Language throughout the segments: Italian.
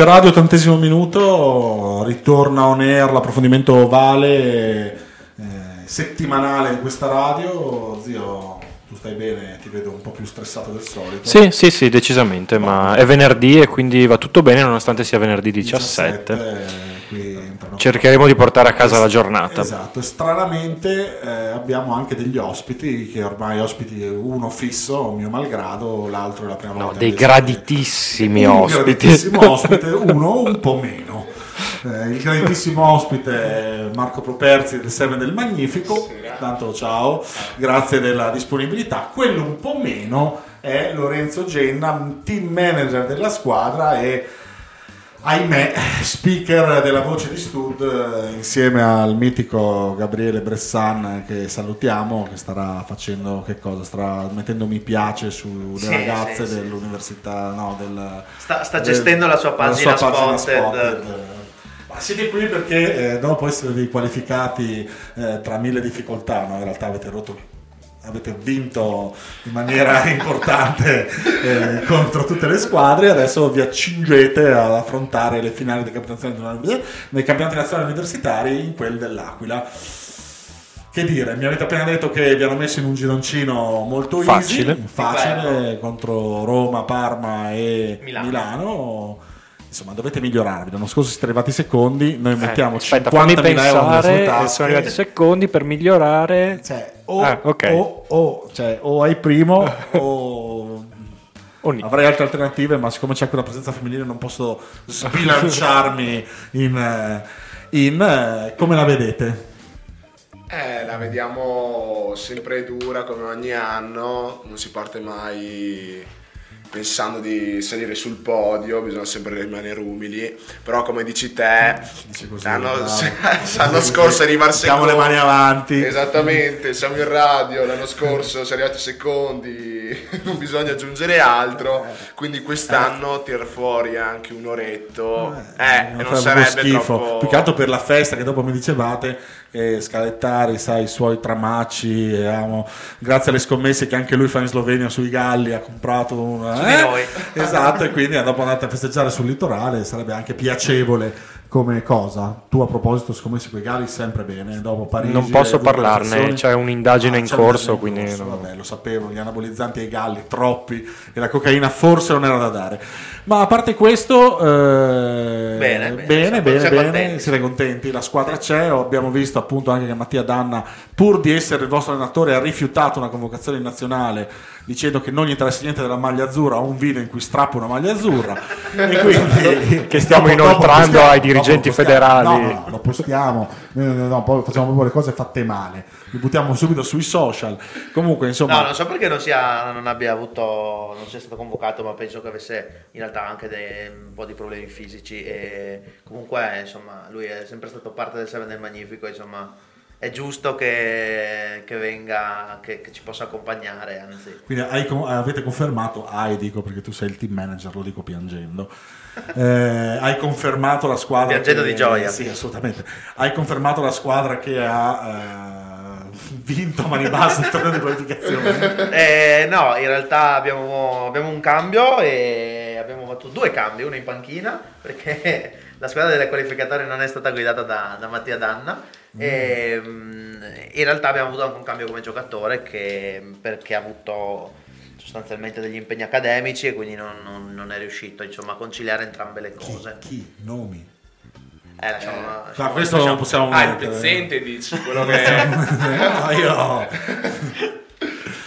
F Radio, ottantesimo minuto, ritorna on air l'approfondimento ovale eh, settimanale di questa radio. Zio, tu stai bene? Ti vedo un po' più stressato del solito. Sì, sì, sì, decisamente, ma è venerdì e quindi va tutto bene nonostante sia venerdì 17. 17, qui entrano- Cercheremo di portare a casa la giornata. Esatto, e stranamente eh, abbiamo anche degli ospiti, che ormai ospiti uno fisso, mio malgrado, l'altro è la prima No, volta. dei graditissimi un ospiti. graditissimo ospite, uno un po' meno. Eh, il graditissimo ospite è Marco Properzi del Seven del Magnifico, tanto ciao, grazie della disponibilità. Quello un po' meno è Lorenzo Genna, team manager della squadra e ahimè speaker della voce di Stud eh, insieme al mitico Gabriele Bressan che salutiamo, che starà facendo che cosa? Starà mettendo mi piace sulle Sì, ragazze sì, sì. dell'università, no, del, Sta, sta del- gestendo la sua pagina, pagina spotted. Ma siete qui perché eh, dopo esservi qualificati eh, tra mille difficoltà, no? in realtà avete rotto avete vinto in maniera importante eh, contro tutte le squadre adesso vi accingete ad affrontare le finali dei campionati nazionali, dei campionati nazionali universitari in quel dell'Aquila che dire, mi avete appena detto che vi hanno messo in un gironcino molto Facile. easy, facile contro Roma, Parma e Milano. Milano. Insomma, dovete migliorarvi. L'anno scorso siete arrivati secondi, noi Eh, mettiamo aspetta, fammi 50.000 euro nelle sue pensare, tasche. sono arrivati secondi per migliorare. Cioè, o, Ah, ok. o, o, cioè, o hai primo o avrei altre alternative, ma siccome c'è anche una presenza femminile non posso sbilanciarmi in, eh, in, eh, come la vedete? Eh, la vediamo sempre dura come ogni anno, non si parte mai pensando di salire sul podio, bisogna sempre rimanere umili, però come dici te, così, l'anno, bravo. l'anno scorso arrivare Mettiamo le secondi. mani avanti. Esattamente, siamo in radio, l'anno scorso si è arrivati secondi, non bisogna aggiungere altro, quindi quest'anno tir fuori anche un oretto, eh, mi e non farebbe sarebbe schifo. troppo... Più che altro per la festa che dopo mi dicevate, eh, Scalettari, sai, i suoi tramacci, e amo- grazie alle scommesse che anche lui fa in Slovenia sui Galli, ha comprato di noi. Esatto, e quindi dopo andate a festeggiare sul litorale, sarebbe anche piacevole come cosa. Tu a proposito scommesse con i Galli, sempre bene, dopo Parigi... Non posso parlarne, c'è un'indagine in c'è corso, un'indagine in quindi corso, no. vabbè, lo sapevo, gli anabolizzanti ai galli, troppi, e la cocaina forse non era da dare. Ma a parte questo, eh, Bene, bene, bene, siamo- bene, siamo bene, contenti. siete contenti, la squadra c'è, abbiamo visto appunto anche che Mattia Danna, pur di essere il vostro allenatore, ha rifiutato una convocazione in nazionale dicendo che non gli interessa niente della maglia azzurra, ho un video in cui strappa una maglia azzurra e quindi Che stiamo dopo- inoltrando ai dirigenti postiamo- federali. No, no, lo postiamo, no, no, no, poi facciamo proprio le cose fatte male, li buttiamo subito sui social. Comunque, insomma, No, non so perché non, sia, non abbia avuto, non sia stato convocato, ma penso che avesse in realtà anche dei, un po' di problemi fisici e comunque insomma lui è sempre stato parte del Seven del Magnifico, insomma è giusto che, che venga, che, che ci possa accompagnare, anzi. Quindi hai avete confermato, hai dico perché tu sei il team manager, lo dico piangendo. Eh, hai confermato la squadra. Piangendo che- di gioia. Sì, assolutamente. Hai confermato la squadra che ha eh, vinto a mani basse il torneo di qualificazione. Eh, no, in realtà abbiamo, abbiamo un cambio e abbiamo fatto due cambi, uno in panchina perché la squadra delle qualificatorie non è stata guidata da, da Mattia Danna e mm, in realtà abbiamo avuto anche un cambio come giocatore che, perché ha avuto sostanzialmente degli impegni accademici e quindi non, non- non è riuscito insomma, a conciliare entrambe le Chi, cose. chi? Nomi? Eh, lasciamo- Ma lasciamo- questo non possiamo Ah, il mettere. pezzente dici, quello che... No, io...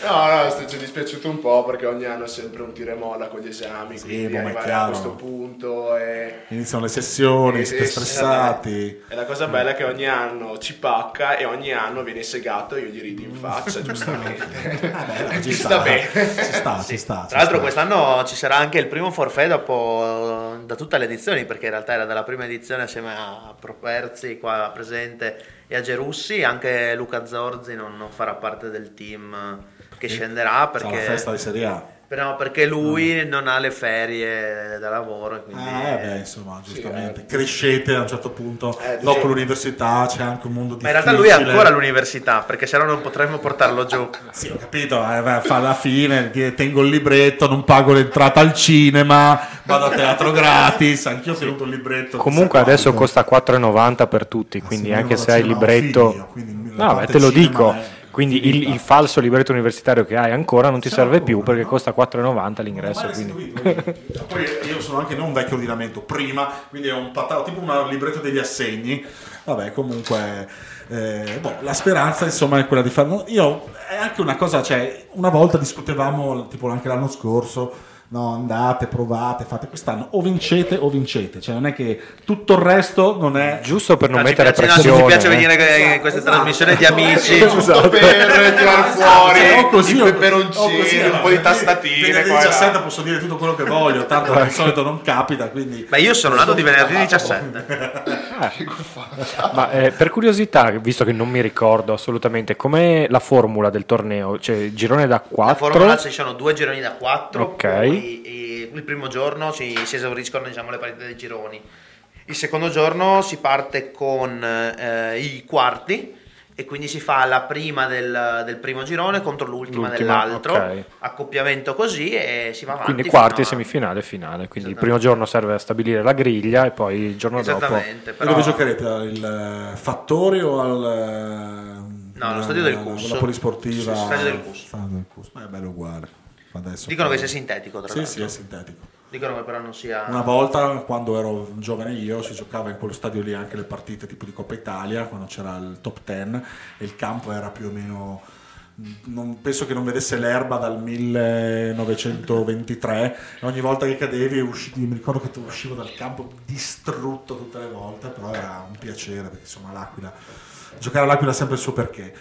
No, no, ci è dispiaciuto un po' perché ogni anno è sempre un tiro e molla con gli esami, Sì, quindi boh, ma è arrivare chiaro. a questo punto e... Iniziano le sessioni, e- siete e- stressati. E la cosa bella è che ogni anno ci pacca e ogni anno viene segato e io gli rido in faccia, giustamente. Vabbè, ci sta bene. Ci sta, ci Sì. sta. ci Tra l'altro sta. quest'anno ci sarà anche il primo forfait dopo, da tutte le edizioni, perché in realtà era dalla prima edizione assieme a Properzi qua presente e a Gerussi, anche Luca Zorzi non, non farà parte del team che scenderà Sarà la perché, festa di Serie A. no, perché lui non ha le ferie da lavoro. Quindi, Ah, eh beh, insomma, giustamente. Crescete a un certo punto, Eh, dopo sì. l'università c'è anche un mondo Ma in realtà lui è ancora all'università, perché se no non potremmo portarlo giù. Sì, ho capito, eh, beh, fa la fine, tengo il libretto, non pago l'entrata al cinema, vado a teatro gratis, anch'io ho tenuto il libretto. Comunque adesso quanto. costa 4,90 per tutti, quindi sì, anche se hai il libretto... figlio, No, beh, te lo dico. è Quindi il, il falso libretto universitario che hai ancora non ti Ce serve l'ho più ancora, perché no? costa 4,90 Non l'ingresso. Quindi. Poi io sono anche non un vecchio ordinamento, prima, quindi è un patato, tipo un libretto degli assegni. Vabbè, comunque, eh, boh, la speranza insomma è quella di farlo. Io è anche una cosa, cioè, una volta discutevamo, tipo anche l'anno scorso. No, andate, provate, fate quest'anno o vincete o vincete, cioè non è che tutto il resto non è Giusto per non No, ci mettere piace, no, pressione. ci piace eh. venire in queste Esatto. trasmissioni di amici. Giusto per tirare fuori o così, i o- peperoncini, o così, un po' di tastatine. venerdì qua e là. 17 posso dire tutto quello che voglio, tanto di solito non capita, quindi Ma io sono nato di venerdì 17. Ma eh, per curiosità, visto che non mi ricordo assolutamente, com'è la formula del torneo? Cioè, girone da La 4? formula ci sono due gironi da 4. Ok. Poi, eh, il primo giorno si, si esauriscono diciamo, le partite dei gironi. Il secondo giorno si parte con eh, i quarti e quindi si fa la prima del, del primo girone contro l'ultima, L'ultima, dell'altro. ok. accoppiamento così e si va avanti. Quindi quarti, a- semifinale e finale. Quindi il Esattamente. primo giorno serve a stabilire la griglia e poi il giorno dopo... E Però... dove giocherete? Al eh, Fattori o al... eh, No, allo stadio del Cus. alla polisportiva? Sì, stadio del Cus. Stadio del Cus. Ma è bello uguale. Adesso Dicono poi- che sia sintetico, tra Sì, l'altro. sì, è sintetico. Dicono che però non sia... Una volta, quando ero giovane io, si giocava in quello stadio lì anche le partite tipo di Coppa Italia, quando c'era il top 10 e il campo era più o meno non- penso che non vedesse l'erba dal 1923 e ogni volta che cadevi usci- mi ricordo che uscivo dal campo distrutto tutte le volte però era un piacere perché insomma l'Aquila giocare all'Aquila ha sempre il suo perché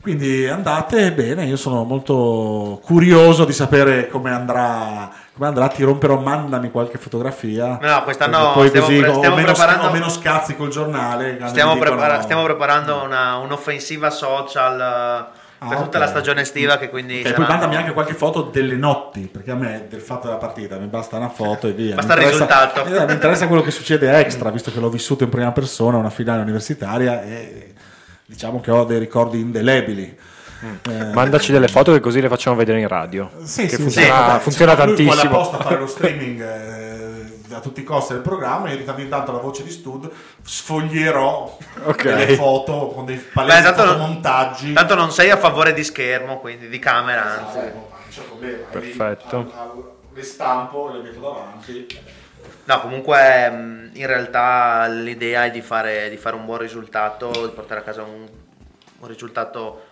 quindi andate bene io sono molto curioso di sapere come andrà come andrà ti romperò mandami qualche fotografia No, quest'anno poi stiamo così pre- ho, stiamo meno, preparando- ho meno scazzi col giornale Stiamo, dicono- prepara- stiamo preparando una- un'offensiva social eh, per Ah, tutta ok. la stagione estiva che quindi Ok, poi saranno- mandami anche qualche foto delle notti, perché a me del fatto della partita mi basta una foto e via. Basta Mi il risultato. eh, mi interessa quello che succede extra, visto che l'ho vissuto in prima persona, una finale universitaria e diciamo che ho dei ricordi indelebili. Eh, Mandaci delle foto che così le facciamo vedere in radio. sì, che sì, funziona, sì, funziona cioè, lui vuole tantissimo. apposta fare lo streaming eh, a tutti i costi del programma e io di tanto in tanto la voce di Stud sfoglierò Ok. delle foto con dei Beh, palesi tanto, fotomontaggi. tanto non sei a favore di schermo, quindi di camera, anzi. Eh, non c'è problema. Perfetto. Lì, al- al- Le stampo e le metto davanti. No, comunque mh, in realtà l'idea è di fare, di fare un buon risultato, di portare a casa un, un risultato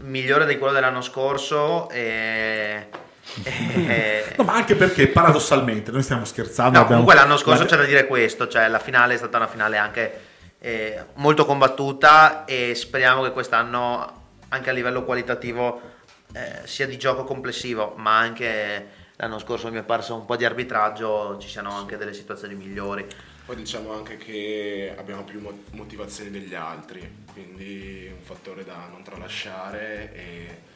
migliore di quello dell'anno scorso e- No, ma anche perché paradossalmente noi stiamo scherzando. No, abbiamo- comunque l'anno scorso la- c'è da dire questo, cioè la finale è stata una finale anche eh, molto combattuta e speriamo che quest'anno anche a livello qualitativo eh, sia di gioco complessivo, ma anche l'anno scorso mi è parso un po' di arbitraggio, ci siano anche delle situazioni migliori. Poi diciamo anche che abbiamo più mo- motivazioni degli altri, quindi un fattore da non tralasciare e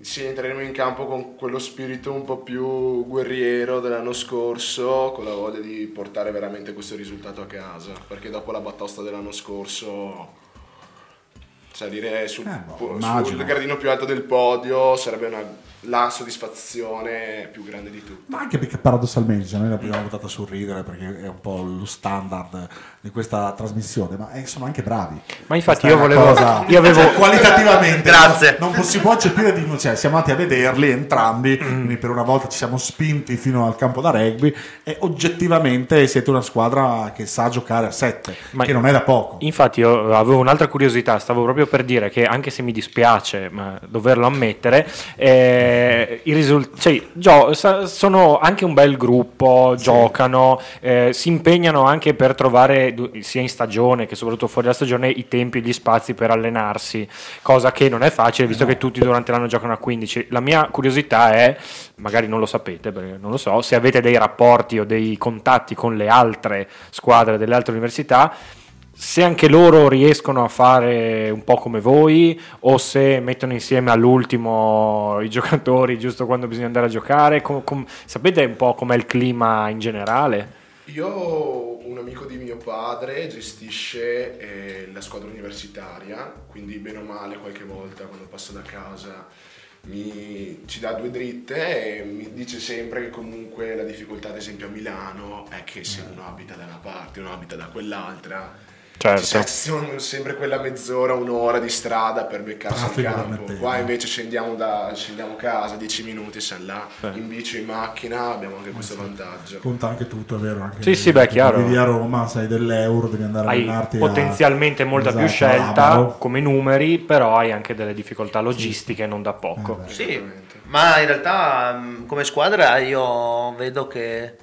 sì, entreremo in campo con quello spirito un po' più guerriero dell'anno scorso, con la voglia di portare veramente questo risultato a casa, perché dopo la batosta dell'anno scorso salire sul, Eh, boh, sul gradino più alto del podio sarebbe una- la soddisfazione più grande di tutte. Ma anche perché paradossalmente cioè, noi l'abbiamo votata sul ridere perché è un po' lo standard di questa trasmissione, ma eh, sono anche bravi. Ma infatti Questa io volevo- cosa- io avevo- cioè, qualitativamente Grazie. non, non si può accettare di cioè, siamo andati a vederli entrambi, Mm. quindi per una volta ci siamo spinti fino al campo da rugby e oggettivamente siete una squadra che sa giocare a 7, Ma- che non è da poco. Infatti io avevo un'altra curiosità, stavo proprio per dire che anche se mi dispiace ma doverlo ammettere, eh, i risul- cioè, gio- sono anche un bel gruppo, giocano, eh, si impegnano anche per trovare sia in stagione che soprattutto fuori dalla stagione i tempi e gli spazi per allenarsi, cosa che non è facile visto che tutti durante l'anno giocano a 15. La mia curiosità è, magari non lo sapete perché non lo so, se avete dei rapporti o dei contatti con le altre squadre delle altre università se anche loro riescono a fare un po' come voi o se mettono insieme all'ultimo i giocatori giusto quando bisogna andare a giocare, Com- com- sapete un po' com'è il clima in generale? Io, un amico di mio padre, gestisce eh, la squadra universitaria, quindi bene o male qualche volta quando passa da casa mi, ci dà due dritte e mi dice sempre che comunque la difficoltà ad esempio a Milano è che se uno abita da una parte, uno abita da quell'altra, Certo. ci sono sempre quella mezz'ora, un'ora di strada per beccarsi Ah, figura campo. Qua invece scendiamo, da, scendiamo a casa, 10 minuti, siamo là, in bici, in macchina, abbiamo anche questo vantaggio. Conta anche tutto, è vero? Anche Sì, sì, beh, chiaro. Vivi a Roma, sai dell'euro, devi andare a Hai allenarti a- potenzialmente molta più Esatto, scelta Abaro. come numeri, però hai anche delle difficoltà logistiche non da poco. Eh, Sì, ma in realtà mh, come squadra io vedo che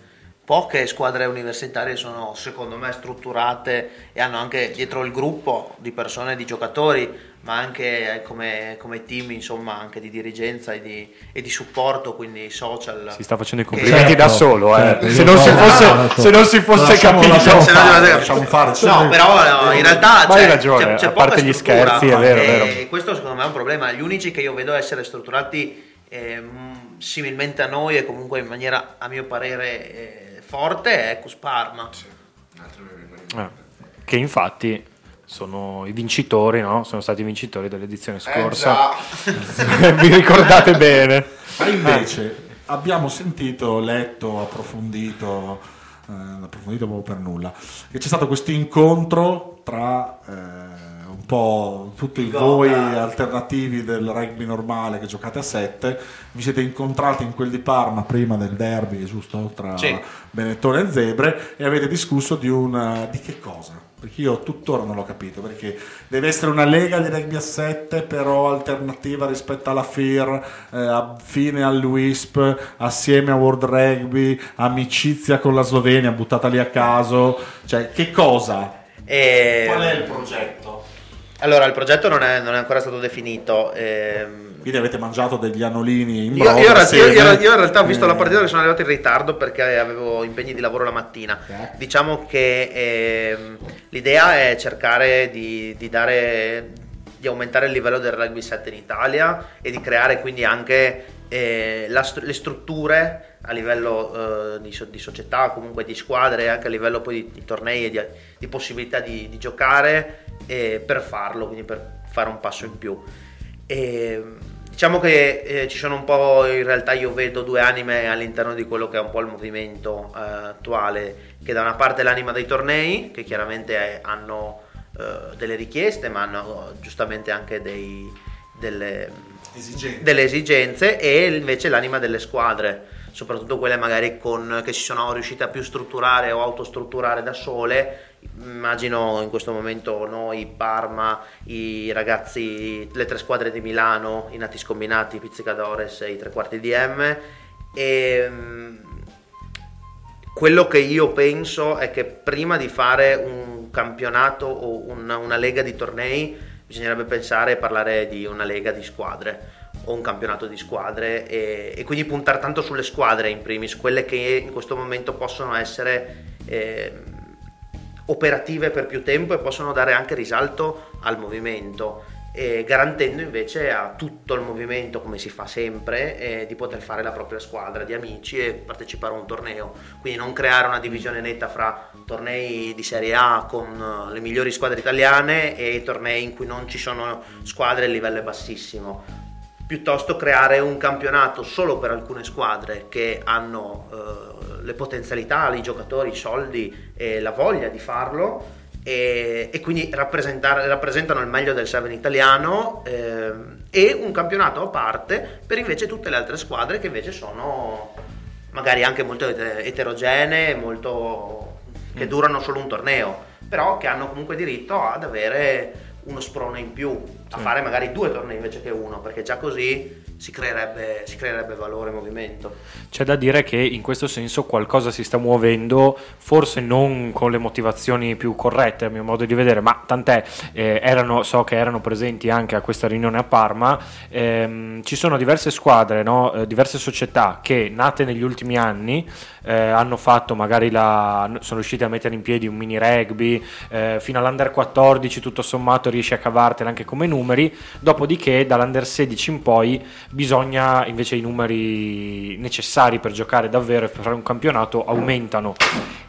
poche squadre universitarie sono secondo me strutturate e hanno anche dietro il gruppo di persone, di giocatori, ma anche eh, come, come team, insomma, anche di dirigenza e di, e di supporto, quindi social. Si sta facendo i Che- complimenti da Certo, solo, eh. certo, se, non si so- fosse, se non si fosse Lasciamo- capito, lasciamo Se non lasciamo fare. No, però no, in realtà c'è, ragione, c'è, c'è a parte gli scherzi, è vero, è vero. questo secondo me è un problema. Gli unici che io vedo essere strutturati ehm, similmente a noi e comunque in maniera, a mio parere, eh, forte è Cusparma. Sì. Eh, che infatti sono i vincitori, no? Sono stati i vincitori dell'edizione Eh scorsa. già. Vi ricordate bene? Ma invece abbiamo sentito, letto, approfondito, eh, approfondito proprio per nulla, che c'è stato questo incontro tra eh, un po' tutti Il voi alternativi del rugby normale che giocate a 7, vi siete incontrati in quel di Parma prima del derby, giusto? Tra Sì. Benettone e Zebre e avete discusso di un... di che cosa? Perché io tuttora non l'ho capito, perché deve essere una lega di rugby a 7, però alternativa rispetto alla FIR, eh, affine all'WISP, assieme a World Rugby, amicizia con la Slovenia, buttata lì a caso. Cioè, che cosa? E- Qual è il progetto? Allora, il progetto non è, non è ancora stato definito. ehm, Quindi avete mangiato degli anolini in Io, brodo io in realtà- assieme? io- io in realtà ho visto la Eh, partita che sono arrivato in ritardo perché avevo impegni di lavoro la mattina. Eh. Diciamo che ehm, l'idea è cercare di, di dare di aumentare il livello del rugby 7 in Italia e di creare quindi anche eh, la le strutture a livello eh, di, di società, comunque di squadre, e anche a livello poi di, di tornei e di, di possibilità di, di giocare eh, per farlo, quindi per fare un passo in più. E, diciamo che eh, ci sono un po', in realtà io vedo due anime all'interno di quello che è un po' il movimento eh, attuale, che da una parte è l'anima dei tornei, che chiaramente eh, hanno eh, delle richieste, ma hanno giustamente anche dei- delle, Esigenze. delle esigenze, e invece l'anima delle squadre, soprattutto quelle magari con, che si sono riuscite a più strutturare o autostrutturare da sole. Immagino in questo momento noi, Parma, i ragazzi, le tre squadre di Milano, i nati scombinati, Pizzicadores e i tre quarti DM. E, mm, quello che io penso è che prima di fare un campionato o una, una lega di tornei bisognerebbe pensare e parlare di una lega di squadre o un campionato di squadre e, e quindi puntare tanto sulle squadre in primis, quelle che in questo momento possono essere eh, operative per più tempo e possono dare anche risalto al movimento garantendo invece a tutto il movimento, come si fa sempre, eh, di poter fare la propria squadra di amici e partecipare a un torneo. Quindi non creare una divisione netta fra tornei di Serie A con eh, le migliori squadre italiane e tornei in cui non ci sono squadre a livello bassissimo. Piuttosto creare un campionato solo per alcune squadre che hanno eh, le potenzialità, i giocatori, i soldi e la voglia di farlo e, e quindi rappresentano il meglio del 7 italiano ehm, e un campionato a parte per invece tutte le altre squadre che invece sono magari anche molto ete- eterogenee, molto, che durano solo un torneo, però che hanno comunque diritto ad avere uno sprone in più, a Sì. fare magari due tornei invece che uno, perché già così si creerebbe, si creerebbe valore e movimento. C'è da dire che in questo senso qualcosa si sta muovendo, forse non con le motivazioni più corrette a mio modo di vedere, ma tant'è, eh, erano, so che erano presenti anche a questa riunione a Parma, ehm, ci sono diverse squadre, no? Eh, diverse società che nate negli ultimi anni eh, hanno fatto magari la, sono riusciti a mettere in piedi un mini rugby, eh, fino all'under 14 tutto sommato riesci a cavartela anche come numeri, dopodiché dall'under 16 in poi bisogna invece i numeri necessari per giocare davvero e fare un campionato aumentano.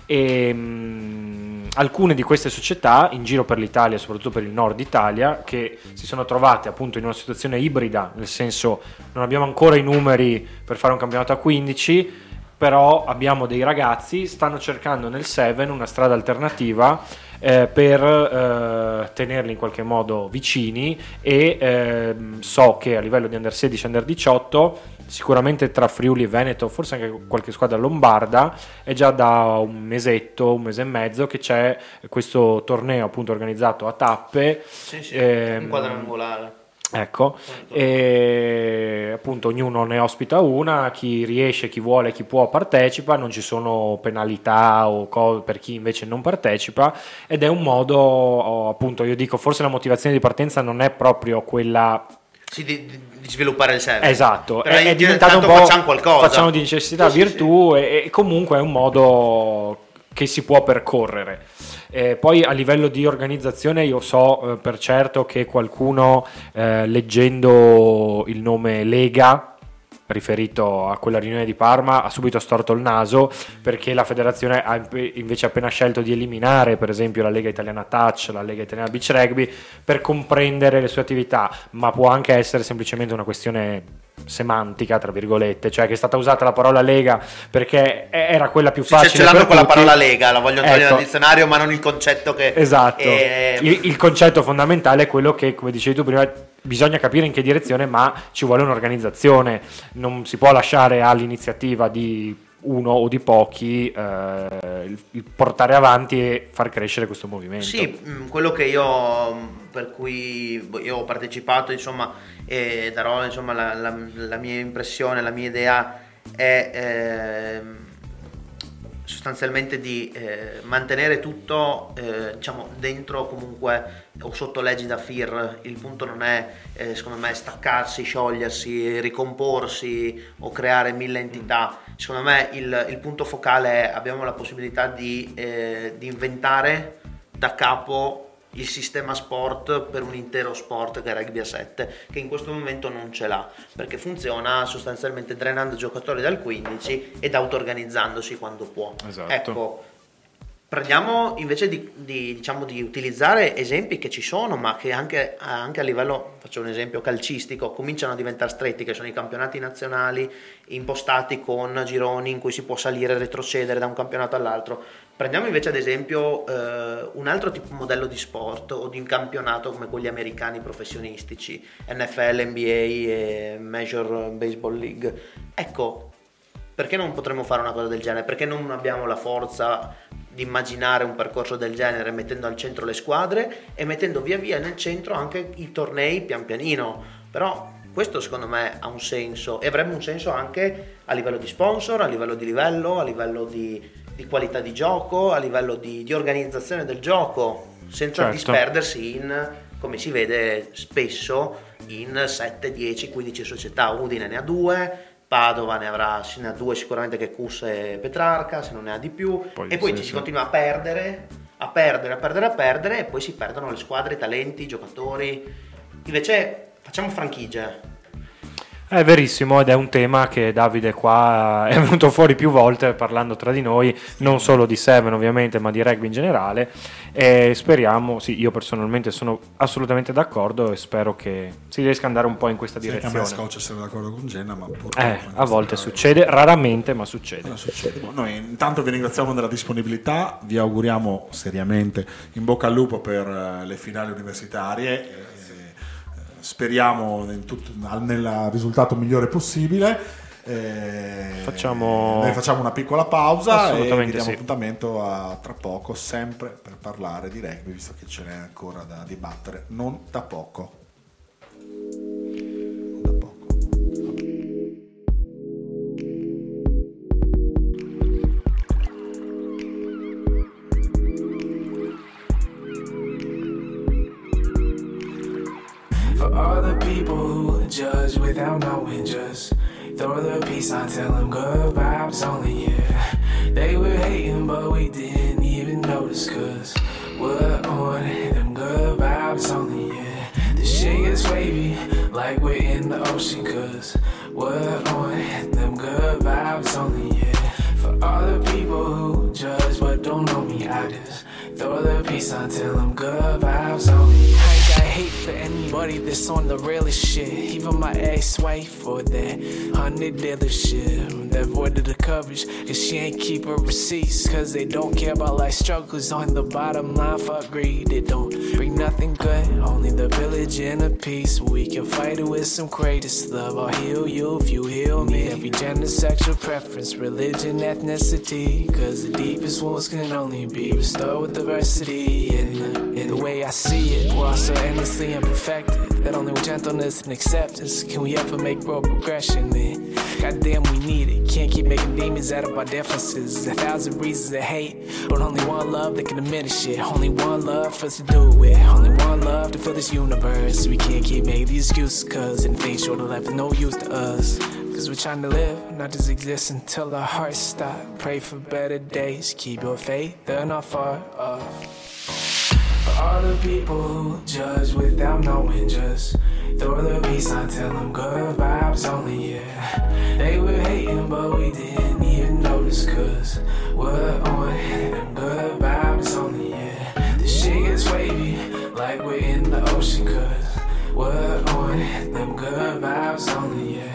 E mm, alcune di queste società in giro per l'Italia, soprattutto per il nord Italia, che si sono trovate appunto in una situazione ibrida, nel senso non abbiamo ancora i numeri per fare un campionato a 15, però abbiamo dei ragazzi, stanno cercando nel 7 una strada alternativa eh, per eh, tenerli in qualche modo vicini e ehm, so che a livello di under 16 e under 18 sicuramente tra Friuli e Veneto forse anche qualche squadra lombarda è già da un mesetto un mese e mezzo che c'è questo torneo appunto organizzato a tappe ehm, un quadrangolare. Ecco, e appunto ognuno ne ospita una, chi riesce, chi vuole, chi può partecipa, non ci sono penalità o cose per chi invece non partecipa ed è un modo, appunto io dico, forse la mozione di partenza non è proprio quella Sì, di, di- sviluppare il 7. Esatto, Però è, è diventato un po' facciamo qualcosa. facciamo di necessità Sì, sì, virtù E, e comunque è un modo che si può percorrere. Eh, poi a livello di organizzazione io so eh, per certo che qualcuno eh, leggendo il nome Lega riferito a quella riunione di Parma ha subito storto il naso perché la federazione ha invece appena scelto di eliminare per esempio la Lega Italiana Touch, la Lega Italiana Beach Rugby per comprendere le sue attività, ma può anche essere semplicemente una questione semantica tra virgolette, cioè che è stata usata la parola Lega perché era quella più Sì, cioè, facile ce l'hanno con la parola Lega, la vogliono togliere Ecco. dal dizionario, ma non il concetto che... Esatto, eh, il, il concetto fondamentale è quello che, come dicevi tu prima, bisogna capire in che direzione, ma ci vuole un'organizzazione, non si può lasciare all'iniziativa di uno o di pochi eh, il, portare avanti e far crescere questo movimento. Sì, mh, quello che io per cui io ho partecipato, insomma, e darò insomma, la, la- la mia impressione, la mia idea è ehm, sostanzialmente di eh, mantenere tutto eh, diciamo dentro comunque o sotto leggi da FIR. Il punto non è eh, secondo me staccarsi, sciogliersi, ricomporsi o creare mille entità. Secondo me il, il punto focale è abbiamo la possibilità di, eh, di inventare da capo il sistema sport per un intero sport che è rugby a 7 che in questo momento non ce l'ha perché funziona sostanzialmente drenando giocatori dal 15 ed auto-organizzandosi quando può Esatto. ecco prendiamo invece di, di, diciamo, di utilizzare esempi che ci sono ma che anche, anche a livello faccio un esempio calcistico cominciano a diventare stretti che sono i campionati nazionali impostati con gironi in cui si può salire e retrocedere da un campionato all'altro Prendiamo invece ad esempio eh, un altro tipo modello di sport o di un campionato come quelli americani professionistici, NFL, NBA e Major Baseball League. Ecco, perché non potremmo fare una cosa del genere? Perché non abbiamo la forza di immaginare un percorso del genere mettendo al centro le squadre e mettendo via via nel centro anche i tornei pian pianino. Però questo secondo me ha un senso e avrebbe un senso anche a livello di sponsor, a livello di livello, a livello di, di qualità di gioco, a livello di, di organizzazione del gioco, senza Certo. disperdersi in, come si vede spesso, in 7, 10, 15 società. Udine ne ha due, Padova ne avrà se ne ha due sicuramente che Cus e Petrarca, se non ne ha di più, Poi e poi ci si continua a perdere, a perdere, a perdere, a perdere, e poi si perdono le squadre, i talenti, i giocatori. Invece facciamo franchigie. È verissimo ed è un tema che Davide qua è venuto fuori più volte parlando tra di noi, non solo di Seven ovviamente, ma di rugby in generale. E speriamo, sì, io personalmente sono assolutamente d'accordo e spero che si riesca ad andare un po' in questa Sì, anche a me direzione. scoccia essere d'accordo con Jenna, ma purtroppo Eh, a volte succede, raramente, ma succede. Cosa succede? Boh, Noi intanto vi ringraziamo della disponibilità, vi auguriamo seriamente in bocca al lupo per eh, le finali universitarie. Speriamo in tutto- nel risultato migliore possibile. Eh, Facciamo- noi facciamo una piccola pausa e diamo sì. appuntamento a tra poco, sempre per parlare di rugby, visto che ce n'è ancora da dibattere, non da poco. Non da poco. For throw the peace on, tell them good vibes only, yeah. They were hating, but we didn't even notice, cause we're on them good vibes only, yeah. The shit is wavy, like we're in the ocean, cause we're on them good vibes only, yeah. For all the people who judge but don't know me, I just throw the peace on, tell them good vibes only, yeah. Hate for anybody that's on the realest shit. Even my ex-wife or that hundred dealership that avoided the coverage. Cause she ain't keep her receipts. Cause they don't care about life struggles. On the bottom line, fuck greed. It don't bring nothing good. Only the village and the peace. We can fight it with some greatest love. I'll heal you if you heal me. Every gender, sexual preference, religion, ethnicity. Cause the deepest wounds can only be restored with diversity. In the, in the way I see it, we're also endlessly imperfected. That only with gentleness and acceptance can we ever make real progression. Then, goddamn, we need it. Can't keep making demons out of our differences. A thousand reasons to hate, but only one love that can diminish it. Only one love for us to do it with. Only one love to fill this universe. We can't keep making these excuses, cause anything short of life is no use to us. Cause we're trying to live, not just exist until our hearts stop. Pray for better days, keep your faith, they're not far off. For all the people who judge without knowing, just throw the peace on, tell them good vibes only, yeah. They were hating, but we didn't even notice, cause we're on them good vibes only, yeah. The shit gets wavy, like we're in the ocean, cause we're on them good vibes only, yeah.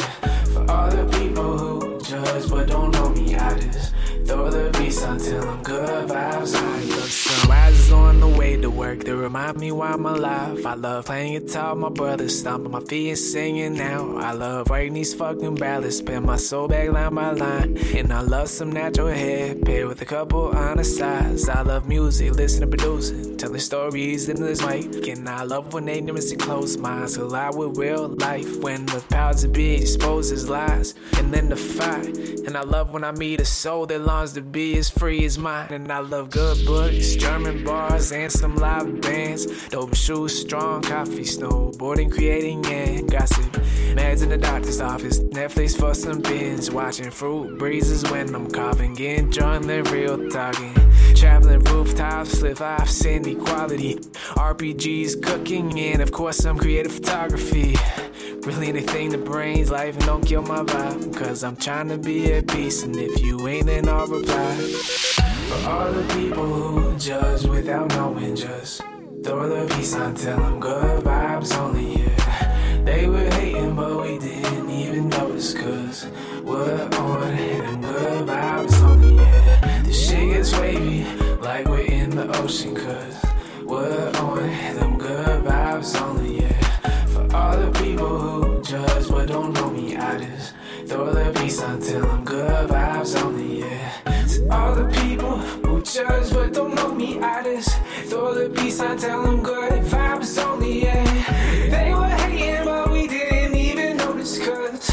For all the people who judge but don't know me, I just throw the peace until I'm good vibes only. The sun rises Cruise on the way to work, they remind me why I'm alive. I love playing guitar, my brother stomping my feet and singing now. I love writing these fucking ballads, spin my soul back line by line. And I love some natural hair, paired with a couple honest sides. I love music, listening producing, telling stories in this mic. And I love when they never see close minds, collide with real life. When the powers to be exposes lies, and then the fight. And I love when I meet a soul that to be as free as mine. And I love good books, German bars, and some live bands. Dope shoes, strong coffee, snowboarding, creating, and gossip. Meds in the doctor's office, Netflix for some binge. Watching fruit breezes when I'm coughing, drunk, they're real talking. Traveling rooftops, flip flops, inequality. RPGs, cooking, and of course, some creative photography. Really anything that brings life and don't kill my vibe. Cause I'm trying to be at peace, and if you ain't, then I'll reply. For all the people who judge without knowing, just throw the peace on, tell them good vibes only, yeah. They were hating, but we didn't even notice, cause we're on them good vibes only, yeah. The shit gets wavy, like we're in the ocean, cause we're on them good vibes only, yeah. But don't know me, I just throw the peace tell them good vibes only, yeah. To all the people who judge but don't know me, I just throw the peace tell them good vibes only, yeah. They were hating, but we didn't even notice, cause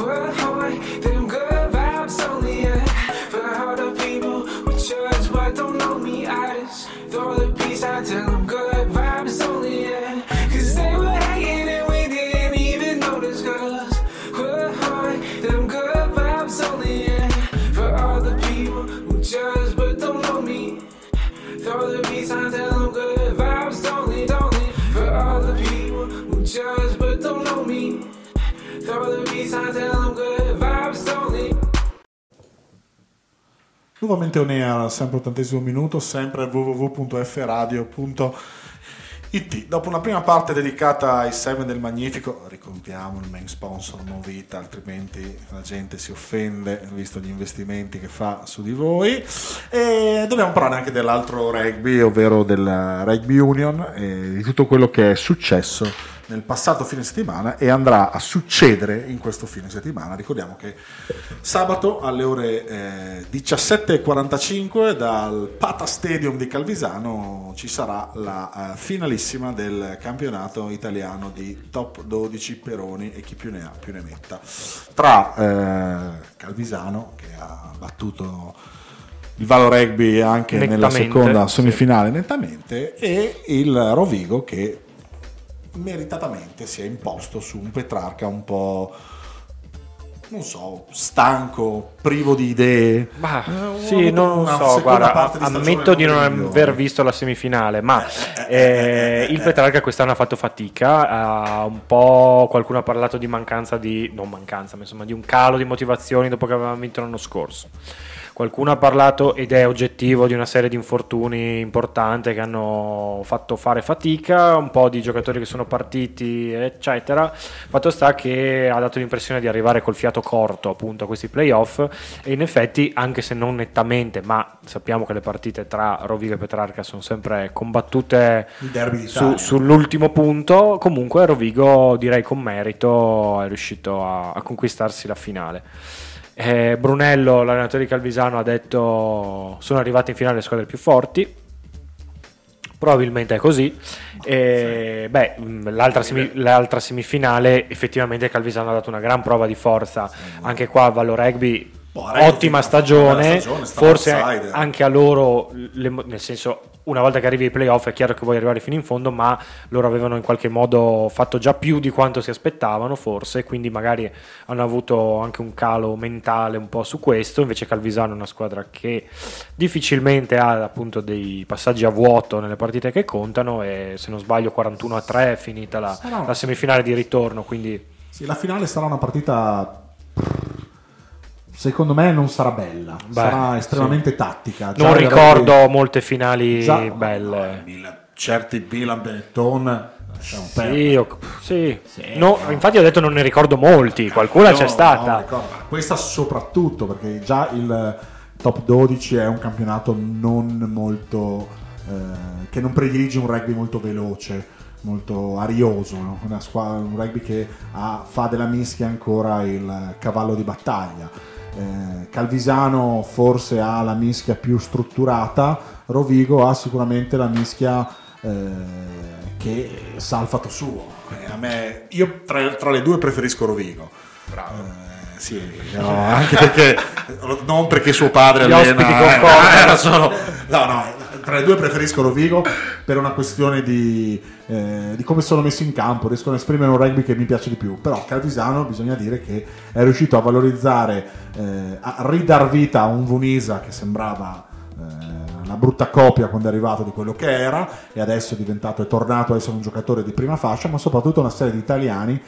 we're on them good vibes only, yeah. For all the people who judge but don't know me, I just throw the peace tell them good vibes only, yeah. Nuovamente on air, sempre ottantesimo minuto, sempre www.fradio.it. Dopo una prima parte dedicata ai Seven del Magnifico, ricordiamo il main sponsor Movita, altrimenti la gente si offende visto gli investimenti che fa su di voi. E dobbiamo parlare anche dell'altro rugby, ovvero del Rugby Union e di tutto quello che è successo nel passato fine settimana e andrà a succedere in questo fine settimana. Ricordiamo che sabato alle ore eh, 17.45 dal Pata Stadium di Calvisano ci sarà la eh, finalissima del campionato italiano di top 12 Peroni e chi più ne ha più ne metta tra eh, Calvisano che ha battuto il Valo Rugby anche nella seconda sì. semifinale nettamente e il Rovigo che meritatamente si è imposto su un Petrarca un po' non so, stanco, privo di idee. Ma Eh, sì, non so, guarda, di ammetto di non aver visto la semifinale, ma eh, il Petrarca quest'anno ha fatto fatica, un po' qualcuno ha parlato di mancanza di, non mancanza, ma insomma di un calo di motivazioni dopo che avevamo vinto l'anno scorso. Qualcuno ha parlato, ed è oggettivo, di una serie di infortuni importanti che hanno fatto fare fatica, un po' di giocatori che sono partiti, eccetera. Fatto sta che ha dato l'impressione di arrivare col fiato corto appunto a questi playoff e in effetti, anche se non nettamente, ma sappiamo che le partite tra Rovigo e Petrarca sono sempre combattute su- sull'ultimo punto, comunque Rovigo direi con merito è riuscito a, a conquistarsi la finale. Eh, Brunello, l'allenatore di Calvisano, ha detto sono arrivate in finale le squadre più forti. Probabilmente è così. E, beh, mh, l'altra, semi- l'altra semifinale effettivamente Calvisano ha dato una gran prova di forza. Anche qua Vallo Rugby, Boh, ottima stagione. stagione, sta forse outsider. anche a loro, le- nel senso, una volta che arrivi ai playoff è chiaro che vuoi arrivare fino in fondo, ma loro avevano in qualche modo fatto già più di quanto si aspettavano, forse, quindi magari hanno avuto anche un calo mentale un po' su questo. Invece Calvisano è una squadra che difficilmente ha appunto dei passaggi a vuoto nelle partite che contano e se non sbaglio 41 a 3 è finita la, la semifinale di ritorno, quindi Sì, la finale sarà una partita. Secondo me non sarà bella, Beh, sarà estremamente tattica. Già non ricordo rugby- molte finali già- belle. no, certi Milan Benetton lasciamo perdere. Sì, sì. No, infatti ho detto non ne ricordo molti, qualcuna No, c'è no, stata. questa soprattutto perché già il top 12 è un campionato non molto eh, che non predilige un rugby molto veloce, molto arioso, no? Una squadra- un rugby che ha- fa della mischia ancora il cavallo di battaglia. Eh, Calvisano forse ha la mischia più strutturata, Rovigo ha sicuramente la mischia eh, che sa il fatto suo. A me, io tra, tra le due preferisco Rovigo. Eh, sì, no, anche perché non perché suo padre Gli allena, eh, eh, sono- no, no, tra le due preferisco Rovigo per una questione di, eh, di come sono messi in campo, riescono a esprimere un rugby che mi piace di più. Però Calvisano bisogna dire che è riuscito a valorizzare, eh, a ridar vita a un Vunisa che sembrava eh, una brutta copia quando è arrivato di quello che era e adesso è diventato, è tornato a essere un giocatore di prima fascia, ma soprattutto una serie di italiani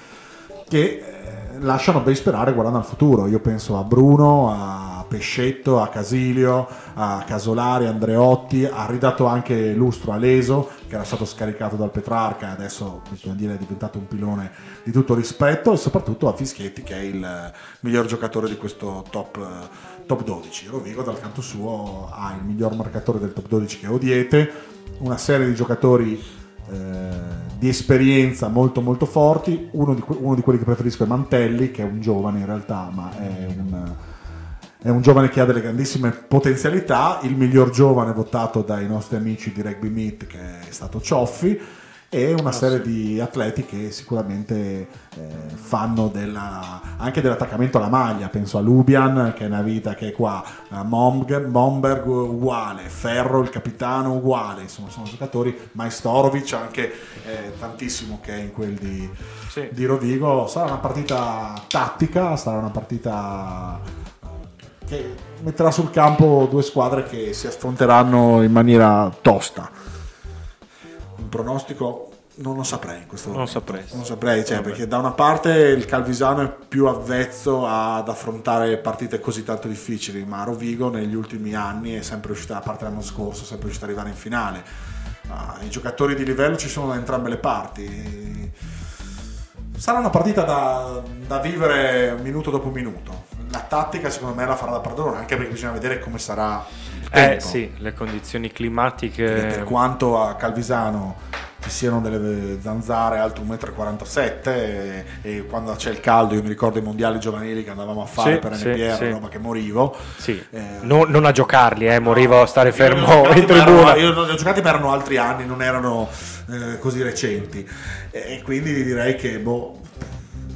che eh, lasciano ben sperare guardando al futuro. Io penso a Bruno, a Pescetto, a Casilio, a Casolari, Andreotti, ha ridato anche lustro a Leso, che era stato scaricato dal Petrarca e adesso bisogna dire è diventato un pilone di tutto rispetto, e soprattutto a Fischetti, che è il eh, miglior giocatore di questo top, eh, top 12. Rovigo dal canto suo ha il miglior marcatore del top 12 che Odiete, una serie di giocatori eh, di esperienza molto molto forti. Uno di, uno di quelli che preferisco è Mantelli, che è un giovane in realtà, ma è un, è un giovane che ha delle grandissime potenzialità. Il miglior giovane votato dai nostri amici di Rugby Meet, che è stato Cioffi. E una serie di atleti che sicuramente eh, fanno della- anche dell'attaccamento alla maglia. Penso a Lubian, che è una vita che è qua, a Momg- Momberg uguale, Ferro, il capitano uguale. Insomma, sono giocatori. Majstorovic anche eh, tantissimo che è in quel di, Sì. di Rovigo. Sarà una partita tattica, sarà una partita che metterà sul campo due squadre che si affronteranno in maniera tosta. Un pronostico non lo saprei in questo Non momento. saprei. Non saprei, cioè, perché da una parte il Calvisano è più avvezzo ad affrontare partite così tanto difficili, ma Rovigo negli ultimi anni è sempre riuscita, a parte l'anno scorso, è sempre riuscita ad arrivare in finale. Ah, I giocatori di livello ci sono da entrambe le parti. Sarà una partita da, da vivere minuto dopo minuto. La tattica secondo me la farà da padrone, anche perché bisogna vedere come sarà il Eh tempo. sì, le condizioni E per climatiche. quanto a Calvisano ci siano delle zanzare alto 1,47 m e, e quando c'è il caldo, io mi ricordo i mondiali giovanili che andavamo a fare Sì, per sì, NPR, sì. roba che morivo. Sì. Eh, No- non a giocarli, eh, morivo a stare Io fermo giocati, in erano- tribuna. io non li ho giocati, ma erano altri anni, non erano eh, così recenti. E, e quindi direi che boh,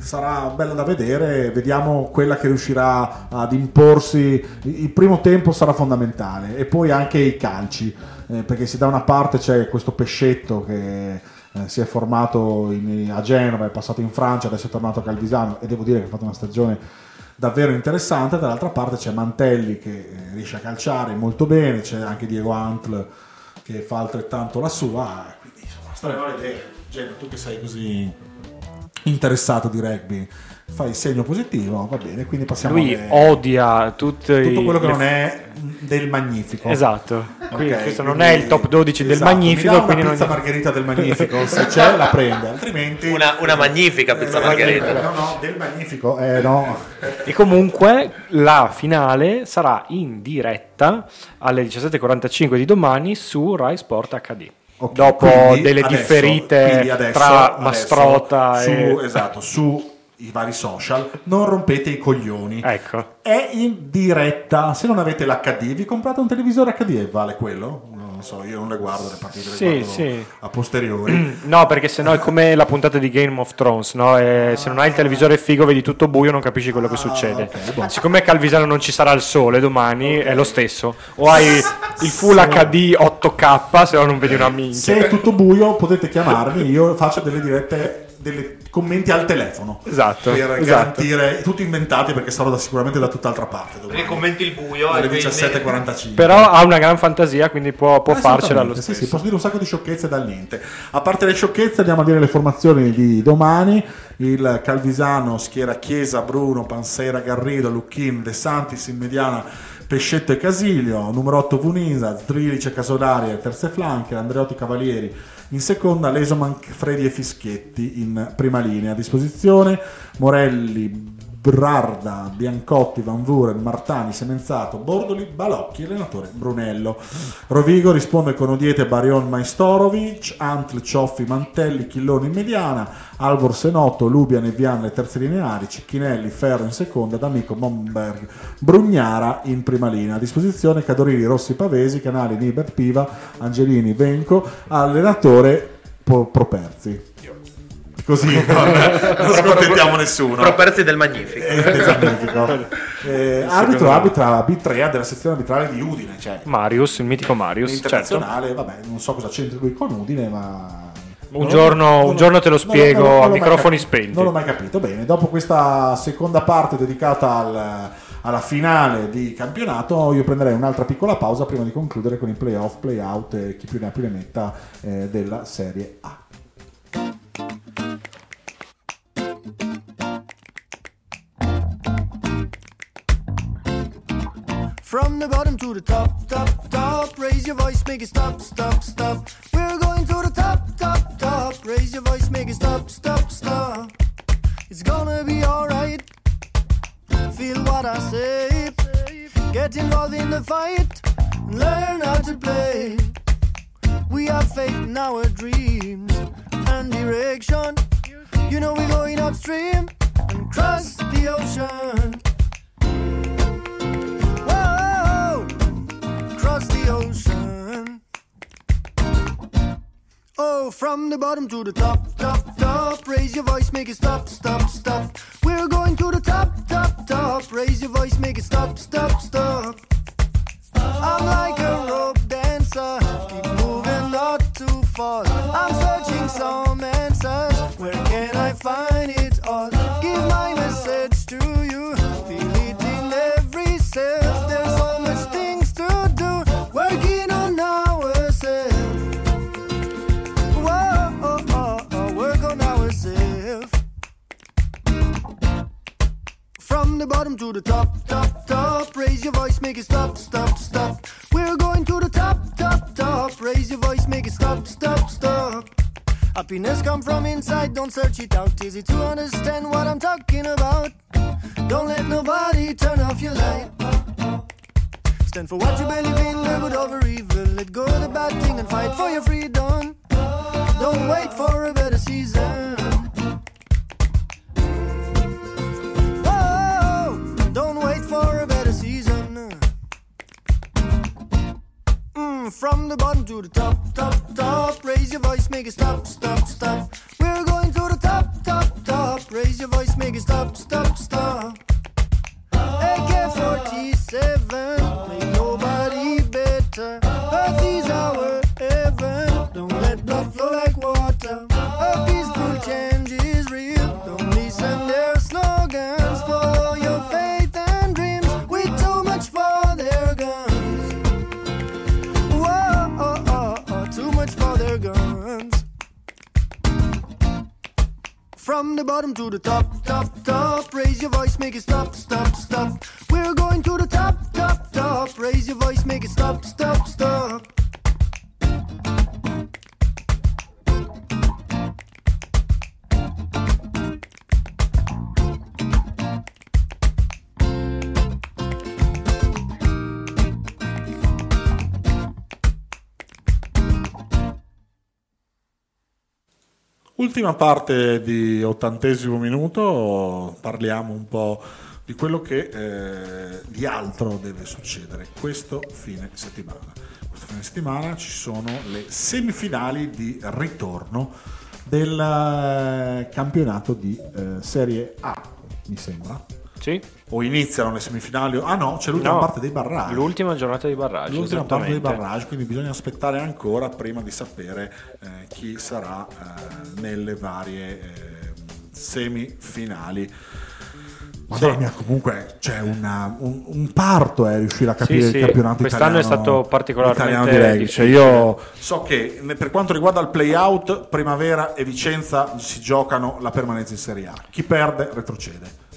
sarà bella da vedere. Vediamo quella che riuscirà ad imporsi. Il primo tempo sarà fondamentale, e poi anche i calci. eh, perché se da una parte c'è questo pescetto che eh, si è formato in- a Genova, è passato in Francia, adesso è tornato a Calvisano e devo dire che ha fatto una stagione davvero interessante. Dall'altra parte c'è Mantelli che eh, riesce a calciare molto bene, c'è anche Diego Antl che fa altrettanto la sua. Quindi insomma, staremo a vedere. Geno, tu che sei così interessato di rugby, fai il segno positivo, va bene. Quindi passiamo Lui alle- odia tutto quello che le- non è del Magnifico. Esatto. Quindi questo non quindi- è il top 12 del esatto, Magnifico. Mi dà una quindi pizza non... margherita del Magnifico, se c'è la prende, altrimenti... Una, una magnifica pizza Eh, margherita. No, no, del Magnifico, eh no. E comunque la finale sarà in diretta alle 17.45 di domani su Rai Sport HD. Ok, Dopo quindi delle adesso- differite adesso- tra adesso Mastrota su, e... esatto, su i vari social, non rompete i coglioni. Ecco. È in diretta. Se non avete l'HD, vi comprate un televisore HD e vale quello? Non so, io non le guardo le partite, le Sì, sì. a posteriori. No, perché sennò è come la puntata di Game of Thrones, no? E se non hai il televisore figo, vedi tutto buio, non capisci quello che succede. ok, boh. Siccome a Calvisano non ci sarà il sole domani, è lo stesso. O hai il full HD 8K, se no non vedi una minchia. Se è tutto buio, potete chiamarmi. Io faccio delle dirette, delle commenti al telefono. Esatto, Per esatto. garantire, tutti inventati perché sarò da- sicuramente da tutt'altra parte. Perché commenti il buio alle e quindi- 17.45. Però ha una gran fantasia, quindi può, può farcela lo stesso. Sì, sì, posso dire un sacco di sciocchezze dal niente. A parte le sciocchezze, andiamo a dire le formazioni di domani. Il Calvisano schiera Chiesa, Bruno, Pansera, Garrido, Lucchin, De Santis in mediana. Pescetto e Casilio, numero 8 Vunisa, Casolari e terze flanche, Andreotti Cavalieri in seconda, Lesoman, Fredi e Fischetti in prima linea. A disposizione, Morelli, Brarda, Biancotti, Van Vuren, Martani, Semenzato, Bordoli, Balocchi, allenatore Brunello. Rovigo risponde con Odiete, Barion, Majstorovic, Antl, Cioffi, Mantelli, Chilloni in mediana, Albor Senotto, Lubia, Nevian, le terze lineari, Cicchinelli, Ferro in seconda, D'Amico, Momberg, Brugnara in prima linea. A disposizione Cadorini, Rossi, Pavesi, Canali, Nibert, Piva, Angelini, Venco, allenatore Properzi. Così non, non scontentiamo nessuno. Properzi del Magnifico. Eh, del Magnifico. Eh, arbitro arbitra B3 della sezione arbitrale di Udine, cioè Marius, il mitico Marius, certo. internazionale, vabbè, non so cosa c'entra lui con Udine, ma Un giorno- un giorno te lo non- non- spiego non- non a microfoni cap- spenti. Non l'ho mai capito. Bene, dopo questa seconda parte dedicata al- alla finale di campionato, io prenderei un'altra piccola pausa prima di concludere con i playoff, playout e chi più ne ha più ne metta eh, della Serie A. From the bottom to the top, top, top. Raise your voice, make it stop, stop, stop. We're going to the top, top, top. Raise your voice, make it stop, stop, stop. It's gonna be alright. Feel what I say. Get involved in the fight. Learn how to play. We have faith in our dreams and direction. You know we're going upstream and cross the ocean. Whoa, across the ocean. Oh, from the bottom to the top, top, top. Raise your voice, make it stop, stop, stop. We're going to the top, top, top. Raise your voice, make it stop, stop, stop. I'm like a rope dancer, keep moving too far. I'm searching some answers. Where can I find it all? Give my message to you. In every cell. Ultima parte di ottantesimo minuto, parliamo un po' di quello che eh, di altro deve succedere questo fine settimana. Questo fine settimana ci sono le semifinali di ritorno del eh, campionato di eh, Serie A, mi sembra. Sì? O iniziano le semifinali, ah no, c'è l'ultima No, parte dei barraggi. L'ultima giornata di barraggi. L'ultima parte dei barraggi, quindi bisogna aspettare ancora prima di sapere eh, chi sarà eh, nelle varie eh, semifinali. Madonna mia, comunque c'è una- un, un parto è riuscire a capire sì, il campionato quest'anno è italiano. stato particolarmente italiano. Cioè, io so che per quanto riguarda il play-out, Primavera e Vicenza si giocano la permanenza in Serie A. Chi perde retrocede.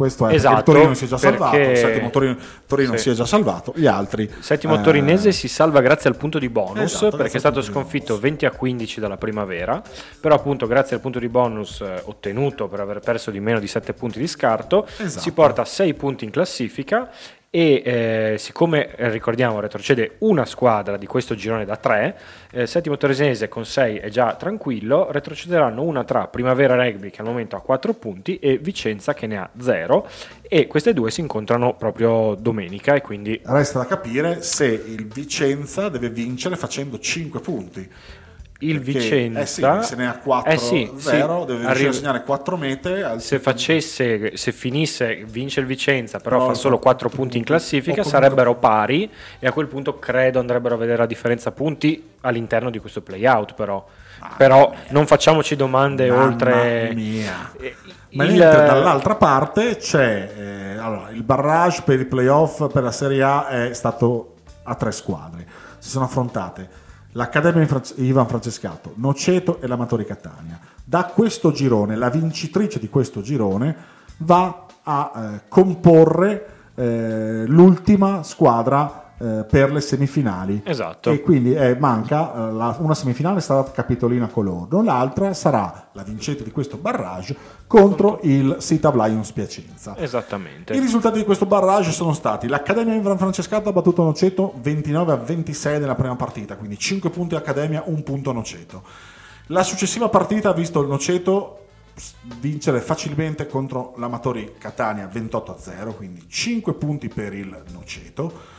Questo è Esatto, il Torino si è già salvato, il settimo Torino, Torino Sì. si è già salvato, gli altri... Settimo eh, torinese si salva grazie al punto di bonus Esatto, perché è stato sconfitto bonus. 20 a 15 dalla primavera, però appunto grazie al punto di bonus eh, ottenuto per aver perso di meno di 7 punti di scarto Esatto. si porta a 6 punti in classifica e eh, siccome eh, ricordiamo retrocede una squadra di questo girone da 3, eh, settimo torinese con 6 è già tranquillo, retrocederanno una tra Primavera Rugby che al momento ha 4 punti e Vicenza che ne ha 0 e queste due si incontrano proprio domenica e quindi Resta da capire se il Vicenza deve vincere facendo 5 punti. Il Perché, Vicenza eh sì, se ne ha 4 eh sì, 0 sì. deve riuscire a segnare 4 mete al se facesse se finisse vince il Vicenza però Però fa solo 4 punti, in classifica comunque- sarebbero pari e a quel punto credo andrebbero a vedere la differenza punti all'interno di questo playout però però non facciamoci domande Mamma oltre mia. Eh, Ma il- mentre dall'altra parte c'è eh, allora, il barrage per i playoff per la Serie A è stato a tre squadre. Si sono affrontate l'Accademia Ivan Francescato, Noceto e l'Amatori Catania. Da questo girone, la vincitrice di questo girone va a eh, comporre eh, l'ultima squadra eh, per le semifinali. Esatto. E quindi eh, manca eh, la- una semifinale sarà Capitolina Colorno, l'altra sarà la vincente di questo barrage contro il Sita Lions Piacenza. esattamente I risultati di questo barrage sono stati l'Accademia Infran Francescato ha battuto Noceto 29 a 26 nella prima partita, quindi 5 punti Accademia, 1 punto Noceto. La successiva partita ha visto il Noceto vincere facilmente contro l'Amatori Catania 28 a 0, quindi 5 punti per il Noceto.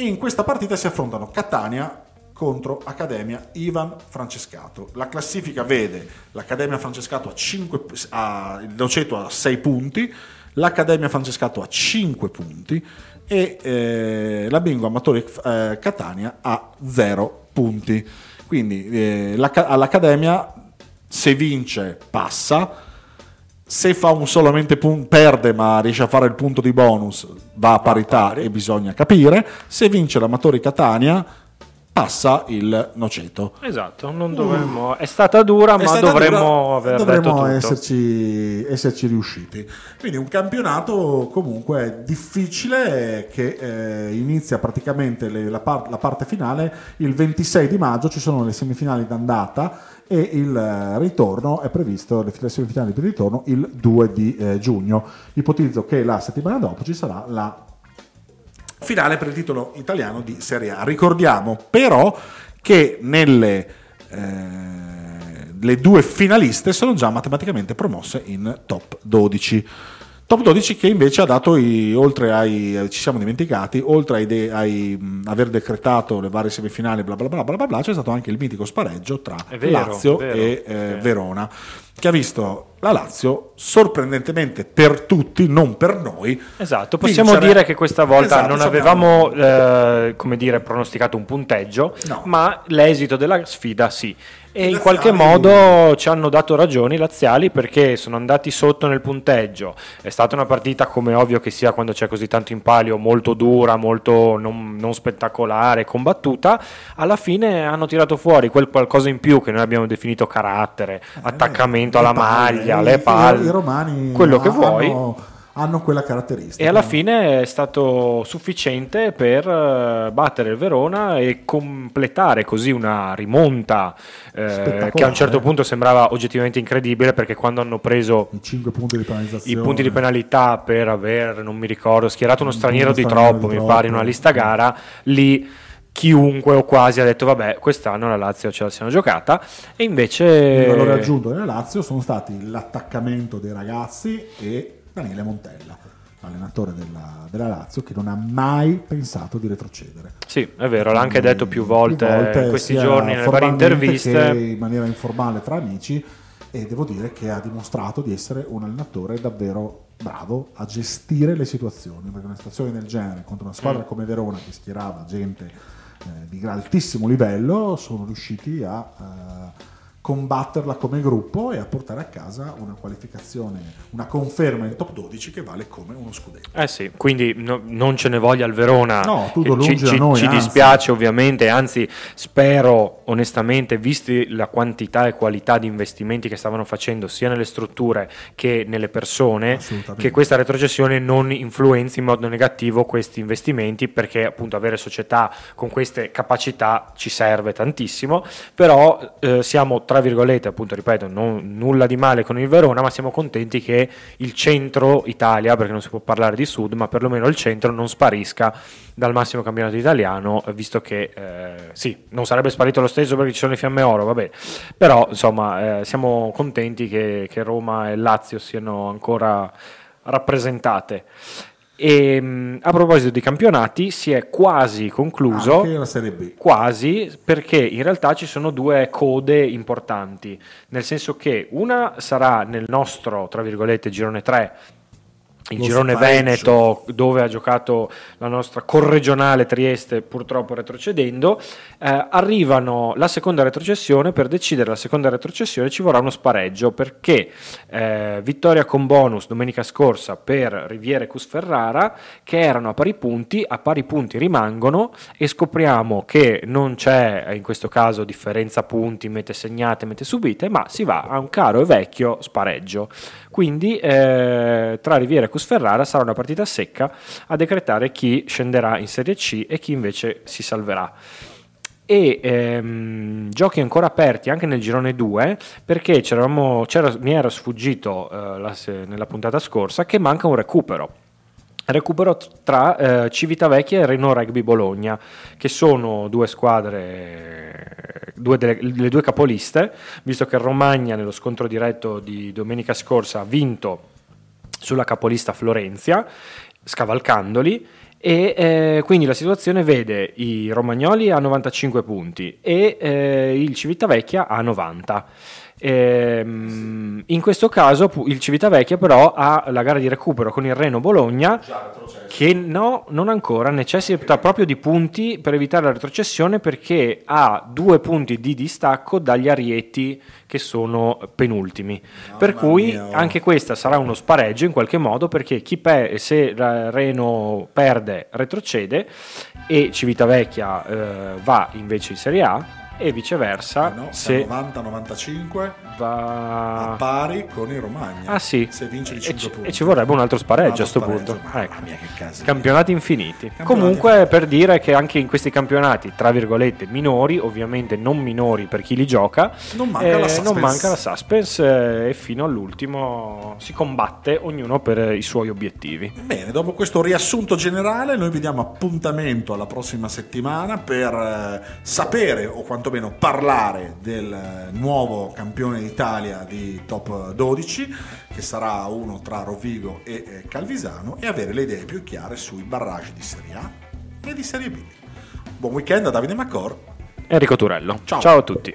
In questa partita si affrontano Catania contro Accademia Ivan Francescato. La classifica vede l'Accademia Francescato a 5, a, il Noceto a 6 punti, l'Accademia Francescato a 5 punti e eh, la Bingo Amatori eh, Catania a 0 punti. Quindi eh, l'Acca- all'Accademia se vince passa, se fa un solamente punto perde ma riesce a fare il punto di bonus va a parità e bisogna capire. Se vince l'Amatori Catania passa il Noceto. Esatto non dovremmo è stata dura È ma stata dovremmo dura, dovremmo esserci, esserci riusciti. Quindi un campionato comunque difficile che eh, inizia praticamente le- la, par- la parte finale. Il 26 di maggio ci sono le semifinali d'andata e il eh, ritorno è previsto le semifinali per il ritorno il 2 di eh, giugno ipotizzo che la settimana dopo ci sarà la finale per il titolo italiano di Serie A. Ricordiamo però che nelle eh, le due finaliste sono già matematicamente promosse in top 12. Top 12 che invece ha dato, i, oltre ai, ci siamo dimenticati, oltre ai, de- ai, mh, aver decretato le varie semifinali, bla bla bla bla bla, bla c'è stato anche il mitico spareggio tra vero, Lazio vero, e eh, vero. Verona, che ha visto la Lazio sorprendentemente per tutti, non per noi. Esatto, possiamo vincere. dire che questa volta Esatto, non avevamo, eh, come dire, pronosticato un punteggio, No. ma l'esito della sfida sì. E in qualche modo ci hanno dato ragione i laziali perché sono andati sotto nel punteggio. È stata una partita, come ovvio che sia quando c'è così tanto in palio, molto dura, molto non, non spettacolare, combattuta. Alla fine hanno tirato fuori quel qualcosa in più che noi abbiamo definito carattere, attaccamento alla Eh, Maglia, i- le palle, I romani quello che hanno- vuoi. Hanno quella caratteristica. E alla fine è stato sufficiente per eh, battere il Verona e completare così una rimonta eh, che a un certo punto sembrava oggettivamente incredibile perché quando hanno preso I 5 punti di i punti di penalità per aver, non mi ricordo, schierato uno Un straniero punto di straniero troppo, di mi troppo. pare, in una lista gara, lì chiunque o quasi ha detto vabbè quest'anno la Lazio ce la siamo giocata e invece Il valore aggiunto della Lazio sono stati l'attaccamento dei ragazzi e Daniele Montella, allenatore della, della Lazio, che non ha mai pensato di retrocedere. sì è vero l'ha anche detto più volte, in questi giorni nelle varie interviste in maniera informale tra amici e devo dire che ha dimostrato di essere un allenatore davvero bravo a gestire le situazioni perché una situazione del genere contro una Mm. squadra come Verona che schierava gente di altissimo livello sono riusciti a eh, combatterla come gruppo e a portare a casa una qualificazione, una conferma in top 12 che vale come uno scudetto. Eh sì, quindi no- non ce ne voglia il Verona. No, tutto lungi ci, da ci- noi, ci dispiace ovviamente, anzi spero onestamente, visti la quantità e qualità di investimenti che stavano facendo sia nelle strutture che nelle persone, che questa retrocessione non influenzi in modo negativo questi investimenti perché appunto avere società con queste capacità ci serve tantissimo, però eh, siamo tra virgolette, appunto ripeto, non- nulla di male con il Verona, ma siamo contenti che il centro Italia, perché non si può parlare di sud, ma perlomeno il centro non sparisca dal massimo campionato italiano, visto che eh, sì, non sarebbe sparito lo stesso perché ci sono le fiamme oro, vabbè, però insomma eh, siamo contenti che, che Roma e Lazio siano ancora rappresentate. E, mh, a proposito di campionati, si è quasi concluso Anche la Serie B. quasi perché in realtà ci sono due code importanti, nel senso che una sarà nel nostro, tra virgolette, girone 3, il Lo girone spareggio. Veneto dove ha giocato la nostra corregionale Trieste purtroppo retrocedendo, eh, arrivano la seconda retrocessione, per decidere la seconda retrocessione ci vorrà uno spareggio perché eh, vittoria con bonus domenica scorsa per Riviere e Cusferrara che erano a pari punti, a pari punti rimangono e scopriamo che non c'è eh, in questo caso differenza punti, mete segnate, mete subite, ma si va a un caro e vecchio spareggio. Quindi eh, tra Riviera e Cusferrara sarà una partita secca a decretare chi scenderà in Serie C e chi invece si salverà. E ehm, giochi ancora aperti anche nel girone 2 perché c'era- mi era sfuggito eh, la nella puntata scorsa che manca un recupero. Recupero tra eh, Civitavecchia e Renault Rugby Bologna, che sono due squadre, due delle, le due capoliste, visto che Romagna nello scontro diretto di domenica scorsa ha vinto sulla capolista Florenzia, scavalcandoli. E eh, quindi la situazione vede i romagnoli a 95 punti e eh, il Civitavecchia a 90. Ehm, in questo caso il Civitavecchia però ha la gara di recupero con il Reno Bologna che no, non ancora, necessita proprio di punti per evitare la retrocessione perché ha due punti di distacco dagli Arieti che sono penultimi. per cui mia, oh. anche questa sarà uno spareggio in qualche modo perché chi pe- se Reno perde retrocede e Civitavecchia eh, va invece in Serie A e viceversa Eh no, se 90-95 a va pari con il Romagna. Ah sì, Se vince di e, 5 ci, punti. e ci vorrebbe un altro spareggio a questo punto. Ecco. mia. Campionati infiniti. Campionati Comunque per dire che anche in questi campionati, tra virgolette, minori, ovviamente non minori per chi li gioca, Non manca la suspense. non manca la suspense eh, e fino all'ultimo si combatte ognuno per eh, i suoi obiettivi. Bene, dopo questo riassunto generale noi vi diamo appuntamento alla prossima settimana per eh, sapere o quantomeno parlare del nuovo campione d'Italia di top 12 che sarà uno tra Rovigo e eh, Calvisano e avere le idee più chiare sui barraggi di Serie A e di Serie B. Buon weekend da Davide Macor. Enrico Turello. Ciao. Ciao a tutti.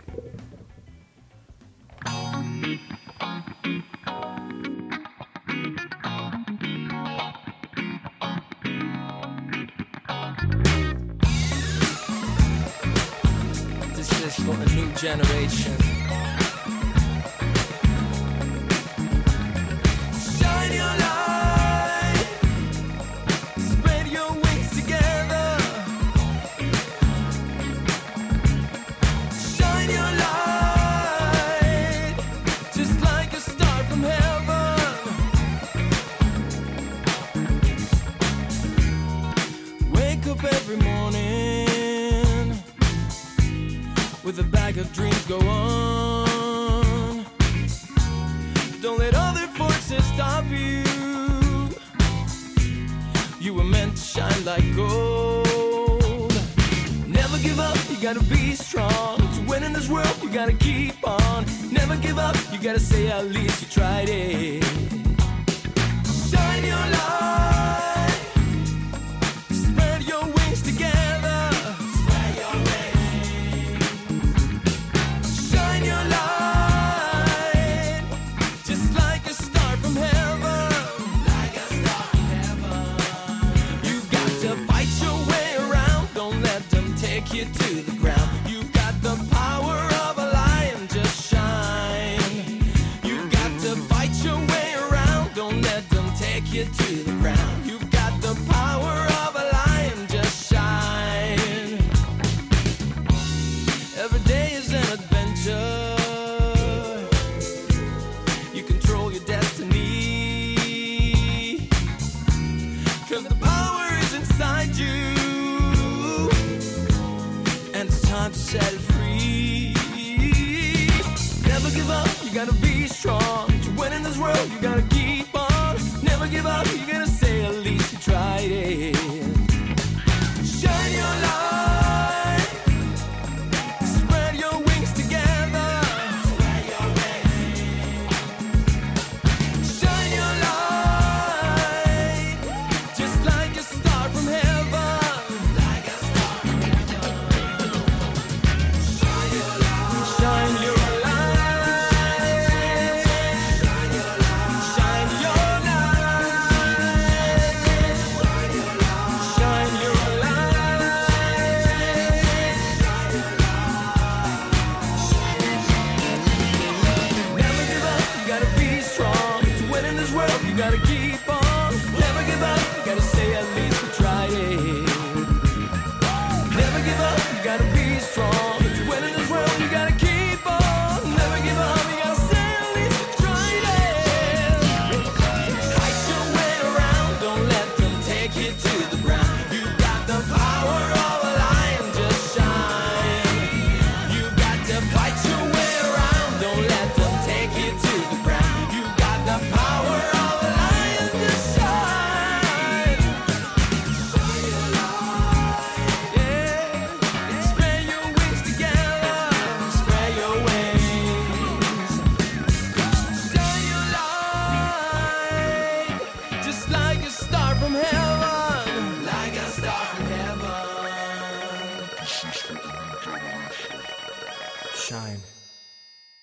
Generation.